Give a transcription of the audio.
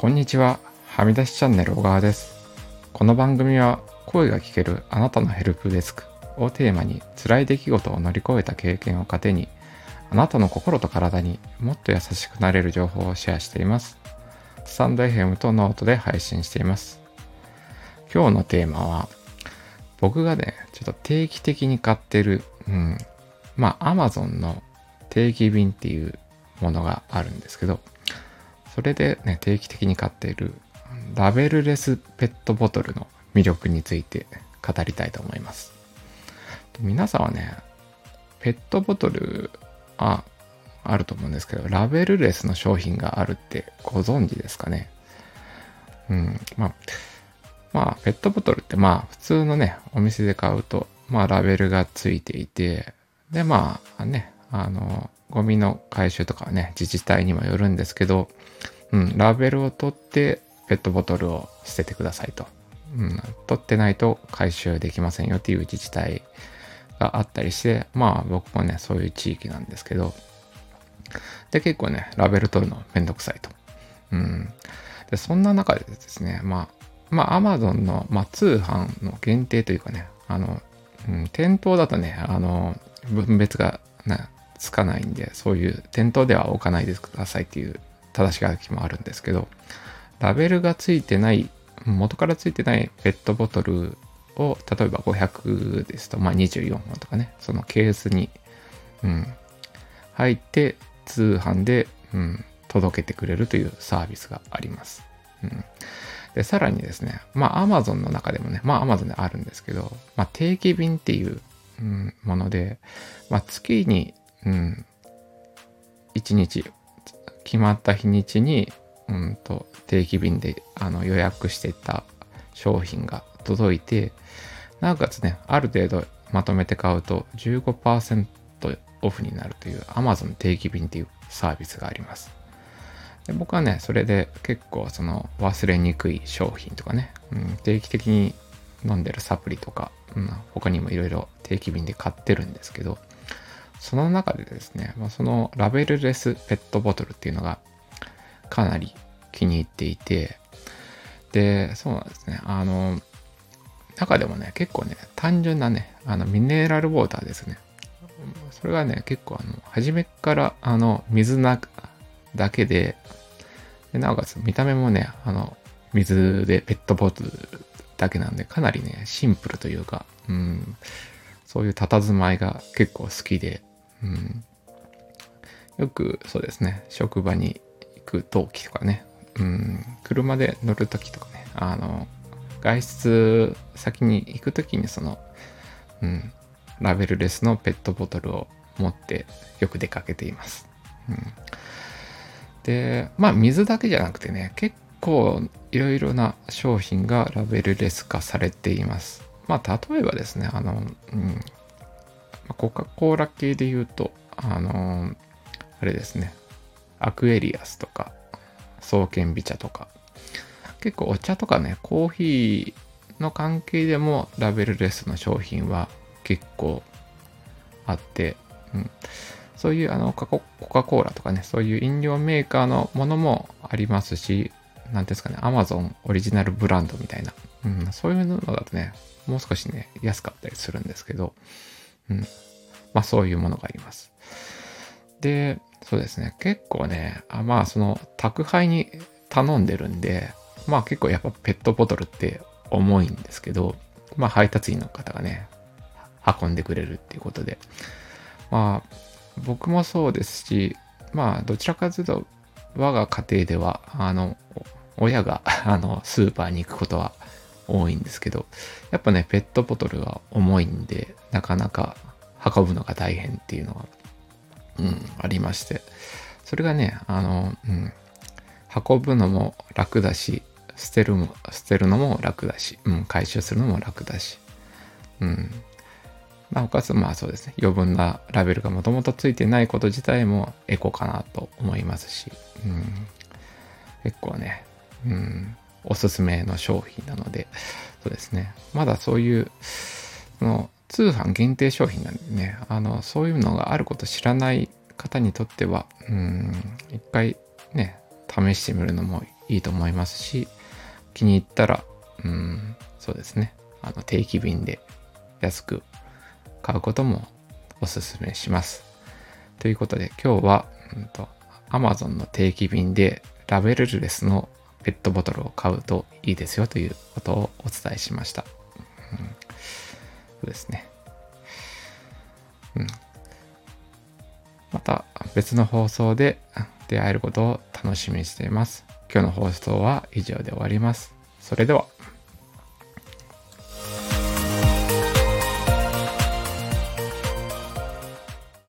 こんにちは。はみ出しチャンネル小川です。この番組は声が聞けるあなたのヘルプデスクをテーマに辛い出来事を乗り越えた経験を糧にあなたの心と体にもっと優しくなれる情報をシェアしています。スタンド FM とノートで配信しています。今日のテーマは僕がね、ちょっと定期的に買ってる、うん、まあ Amazon の定期便っていうものがあるんですけど、それでね、定期的に買っているラベルレスペットボトルの魅力について語りたいと思います。皆さんはね、ペットボトル、あ、あると思うんですけど、ラベルレスの商品があるってご存知ですかね？うん、まあ、まあ、ペットボトルってまあ、普通のね、お店で買うと、まあ、ラベルがついていて、で、まあ、ね、あの、ゴミの回収とかはね、自治体にもよるんですけど、うん、ラベルを取ってペットボトルを捨ててくださいと。うん、取ってないと回収できませんよっていう自治体があったりして、まあ僕もね、そういう地域なんですけど、で、結構ね、ラベル取るのめんどくさいと。うん。で、そんな中でですね、まあ、まあ、アマゾンの、まあ、通販の限定というかね、あの、うん、店頭だとね、あの、分別が、ね、つかないんで、そういう店頭では置かないでくださいっていう正し書きもあるんですけど、ラベルがついてない、元からついてないペットボトルを、例えば500ですと、まあ24本とかね、そのケースに、うん、入って通販で、うん、届けてくれるというサービスがあります。うん、で、さらにですね、まあ Amazon の中でもね、まあ Amazon であるんですけど、まあ定期便っていう、うん、もので、まあ月に、うん、1日、決まった日にちに、うんと、定期便であの予約してた商品が届いて、なおかつね、ある程度まとめて買うと15%オフになるという Amazon 定期便っていうサービスがあります。で僕はね、それで結構その忘れにくい商品とかね、うん、定期的に飲んでるサプリとか、うん、他にもいろいろ定期便で買ってるんですけど、その中でですね、まあ、そのラベルレスペットボトルっていうのがかなり気に入っていて、で、そうなんですね。あの、中でもね、結構ね、単純なね、あの、ミネラルウォーターですね。それがね、結構あの、初めからあの、水な、だけで、でなおかつ見た目もね、あの、水でペットボトルだけなんで、かなりね、シンプルというか、うん、そういう佇まいが結構好きで、うん、よくそうですね、職場に行く時とかね、うん、車で乗る時とかね、あの、外出先に行く時にその、うん、ラベルレスのペットボトルを持ってよく出かけています。うん、で、まあ水だけじゃなくてね、結構いろいろな商品がラベルレス化されています。まあ例えばですね、あの、うん、コカ・コーラ系で言うと、あの、あれですね、アクエリアスとか、双剣美茶とか、結構お茶とかね、コーヒーの関係でもラベルレスの商品は結構あって、うん、そういうあのコカ・コーラとかね、そういう飲料メーカーのものもありますし、なんですかね、アマゾンオリジナルブランドみたいな、うん、そういうのだとね、もう少しね、安かったりするんですけど、うん、まあそういうものがあります。で、そうですね、結構ね、あまあその宅配に頼んでるんで、まあ結構やっぱペットボトルって重いんですけど、まあ配達員の方がね、運んでくれるっていうことで、まあ僕もそうですし、まあどちらかというと我が家庭では、あの、親があのスーパーに行くことは多いんですけど、やっぱね、ペットボトルは重いんで、なかなか運ぶのが大変っていうのが、うん、ありまして、それがね、あの、うん、運ぶのも楽だし、捨てるも、捨てるのも楽だし、うん、回収するのも楽だし、うん。なおかつ、まあそうですね、余分なラベルがもともとついてないこと自体もエコかなと思いますし、うん、結構ね、うん、おすすめの商品なので、そうですね、まだそういう、その通販限定商品なんでね、あの、そういうのがあること知らない方にとっては、うん、一回ね、試してみるのもいいと思いますし、気に入ったら、うん、そうですね。あの、定期便で安く買うこともおすすめします。ということで今日は、うんと、Amazon の定期便でラベルレスのペットボトルを買うといいですよということをお伝えしました。うん、そうですね。うん。また別の放送で出会えることを楽しみにしています。今日の放送は以上で終わります。それでは。